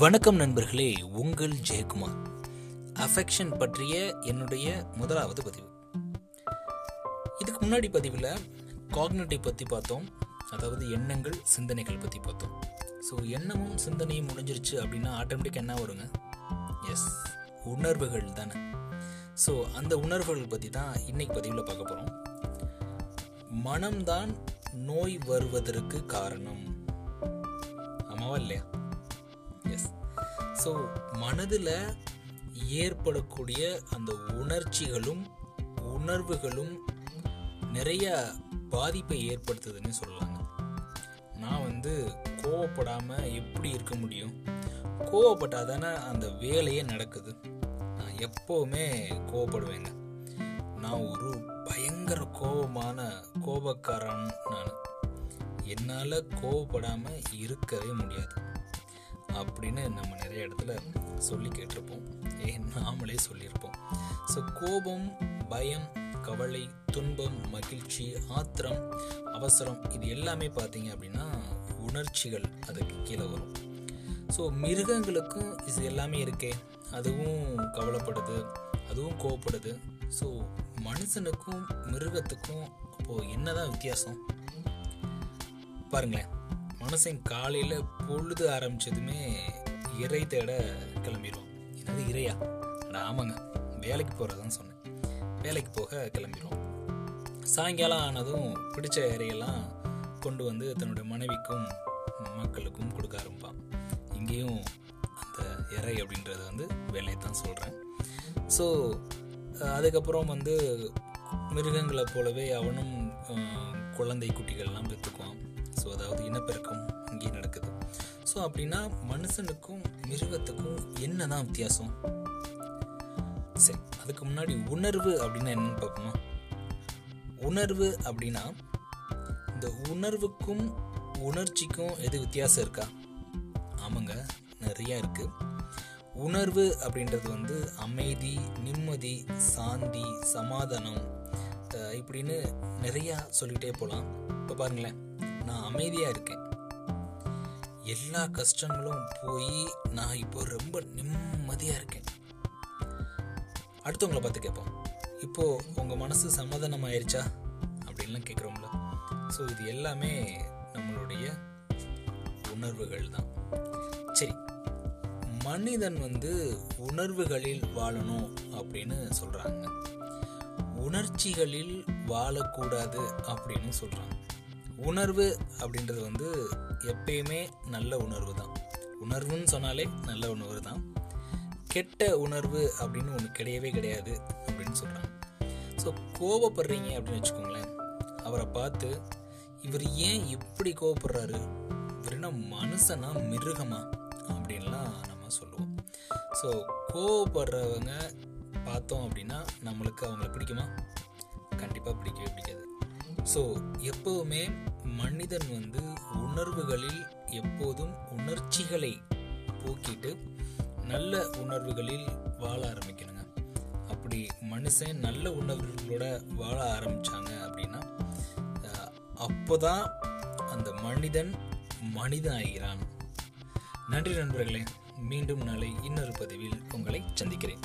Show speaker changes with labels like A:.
A: வணக்கம் நண்பர்களே உங்கள் ஜெயக்குமார். அஃபெக்ஷன் பற்றிய என்னுடைய முதலாவது பதிவு. இதுக்கு முன்னாடி பதிவில் காக்னேட்டிவ் பற்றி பார்த்தோம் அதாவது எண்ணங்கள் சிந்தனைகள் பற்றி பார்த்தோம். ஸோ எண்ணமும் சிந்தனையும் முடிஞ்சிருச்சு அப்படின்னா ஆட்டோமேட்டிக் என்ன வருங்க? எஸ் உணர்வுகள் தானே. ஸோ அந்த உணர்வுகள் பற்றி தான் இன்னைக்கு பதிவில் பார்க்க போகிறோம் மனம்தான் நோய் வருவதற்கு காரணம். ஆமாவா இல்லையா? ஸோ மனதில் ஏற்படக்கூடிய அந்த உணர்ச்சிகளும் உணர்வுகளும் நிறைய பாதிப்பை ஏற்படுத்துதுன்னு சொல்லலாங்க. நான் வந்து கோவப்படாமல் எப்படி இருக்க முடியும்? கோவப்பட்டால் தானே அந்த வேலையே நடக்குது. நான் எப்போவுமே கோவப்படுவேங்க. நான் ஒரு பயங்கர கோபமான கோபக்காரன் நான். என்னால் கோவப்படாமல் இருக்கவே முடியாது. அப்படின்னு நம்ம நிறைய இடத்துல சொல்லி கேட்டிருப்போம். ஏன் நாமளே சொல்லியிருப்போம். ஸோ கோபம் பயம் கவலை துன்பம் மகிழ்ச்சி ஆத்திரம் அவசரம் இது எல்லாமே பார்த்தீங்க அப்படின்னா உணர்ச்சிகள் அதுக்கு கீழே வரும். ஸோ மிருகங்களுக்கும் இது எல்லாமே இருக்கே. அதுவும் கவலைப்படுது அதுவும் கோவப்படுது. ஸோ மனுஷனுக்கும் மிருகத்துக்கும் அப்போது என்னதான் வித்தியாசம்? பாருங்களேன். மனுஷன் காலையில் பொழுது ஆரம்பித்ததுமே இறை தேட கிளம்பிடுவோம். என்னது இறையா? ஆமாங்க. வேலைக்கு போகிறதான் சொன்னேன். வேலைக்கு போக கிளம்பிடுவோம். சாயங்காலம் ஆனதும் பிடிச்ச இறையெல்லாம் கொண்டு வந்து தன்னுடைய மனைவிக்கும் மக்களுக்கும் கொடுக்க ஆரம்பிப்பான். இங்கேயும் அந்த இறை அப்படின்றது வந்து வேலையை தான் சொல்கிறேன் ஸோ அதுக்கப்புறம் வந்து மிருகங்களை போலவே அவனும் குழந்தை குட்டிகள்லாம் பெற்றுக்குவான். ஸோ அதாவது இனப்பெருக்கம் இங்கே நடக்குது. ஸோ அப்படின்னா மனுஷனுக்கும் மிருகத்துக்கும் என்னதான் வித்தியாசம்? சரி அதுக்கு முன்னாடி உணர்வு அப்படின்னா என்னன்னு பார்ப்போமா? உணர்வு அப்படின்னா இந்த உணர்வுக்கும் உணர்ச்சிக்கும் எது வித்தியாசம் இருக்கா? ஆமாங்க நிறைய இருக்கு. உணர்வு அப்படின்றது வந்து அமைதி நிம்மதி சாந்தி சமாதானம் இப்படின்னு நிறையா சொல்லிகிட்டே போகலாம் இப்போ பாருங்களேன் நான் அமைதியாக இருக்கேன். எல்லா கஷ்டங்களும் போய் நான் இப்போ ரொம்ப நிம்மதியாக இருக்கேன். அடுத்தவங்கள பார்த்து கேட்போம். இப்போ உங்கள் மனசு சமாதானம் ஆயிடுச்சா அப்படின்லாம் கேட்குறோம்ல. ஸோ இது எல்லாமே நம்மளுடைய உணர்வுகள் தான். சரி மனிதன் வந்து உணர்வுகளில் வாழணும் அப்படின்னு சொல்றாங்க. உணர்ச்சிகளில் வாழக்கூடாது அப்படின்னு சொல்றாங்க. உணர்வு அப்படின்றது வந்து எப்பயுமே நல்ல உணர்வு தான். உணர்வுன்னு சொன்னாலே நல்ல உணர்வு தான். கெட்ட உணர்வு அப்படின்னு ஒன்று கிடையவே கிடையாது அப்படின்னு சொல்கிறாங்க ஸோ கோபப்படுறீங்க அப்படின்னு வச்சுக்கோங்களேன். அவரை பார்த்து இவர் ஏன் இப்படி கோவப்படுறாரு? இவர் என்ன மனுஷனா மிருகமா? அப்படின்லாம் நம்ம சொல்லுவோம். ஸோ கோவப்படுறவங்க பார்த்தோம் அப்படின்னா நம்மளுக்கு அவங்கள பிடிக்குமா? கண்டிப்பாக பிடிக்கவே பிடிக்காது. ஸோ எப்போவுமே மனிதன் வந்து உணர்வுகளில் எப்போதும் உணர்ச்சிகளை போக்கிட்டு நல்ல உணர்வுகளில் வாழ ஆரம்பிக்கணுங்க. அப்படி மனுஷன் நல்ல உணர்வுகளோட வாழ ஆரம்பித்தாங்க அப்படின்னா அப்போதான் அந்த மனிதன் மனிதன் ஆகிறான். நன்றி நண்பர்களே மீண்டும் நாளை இன்னொரு பதிவில் உங்களை சந்திக்கிறேன்.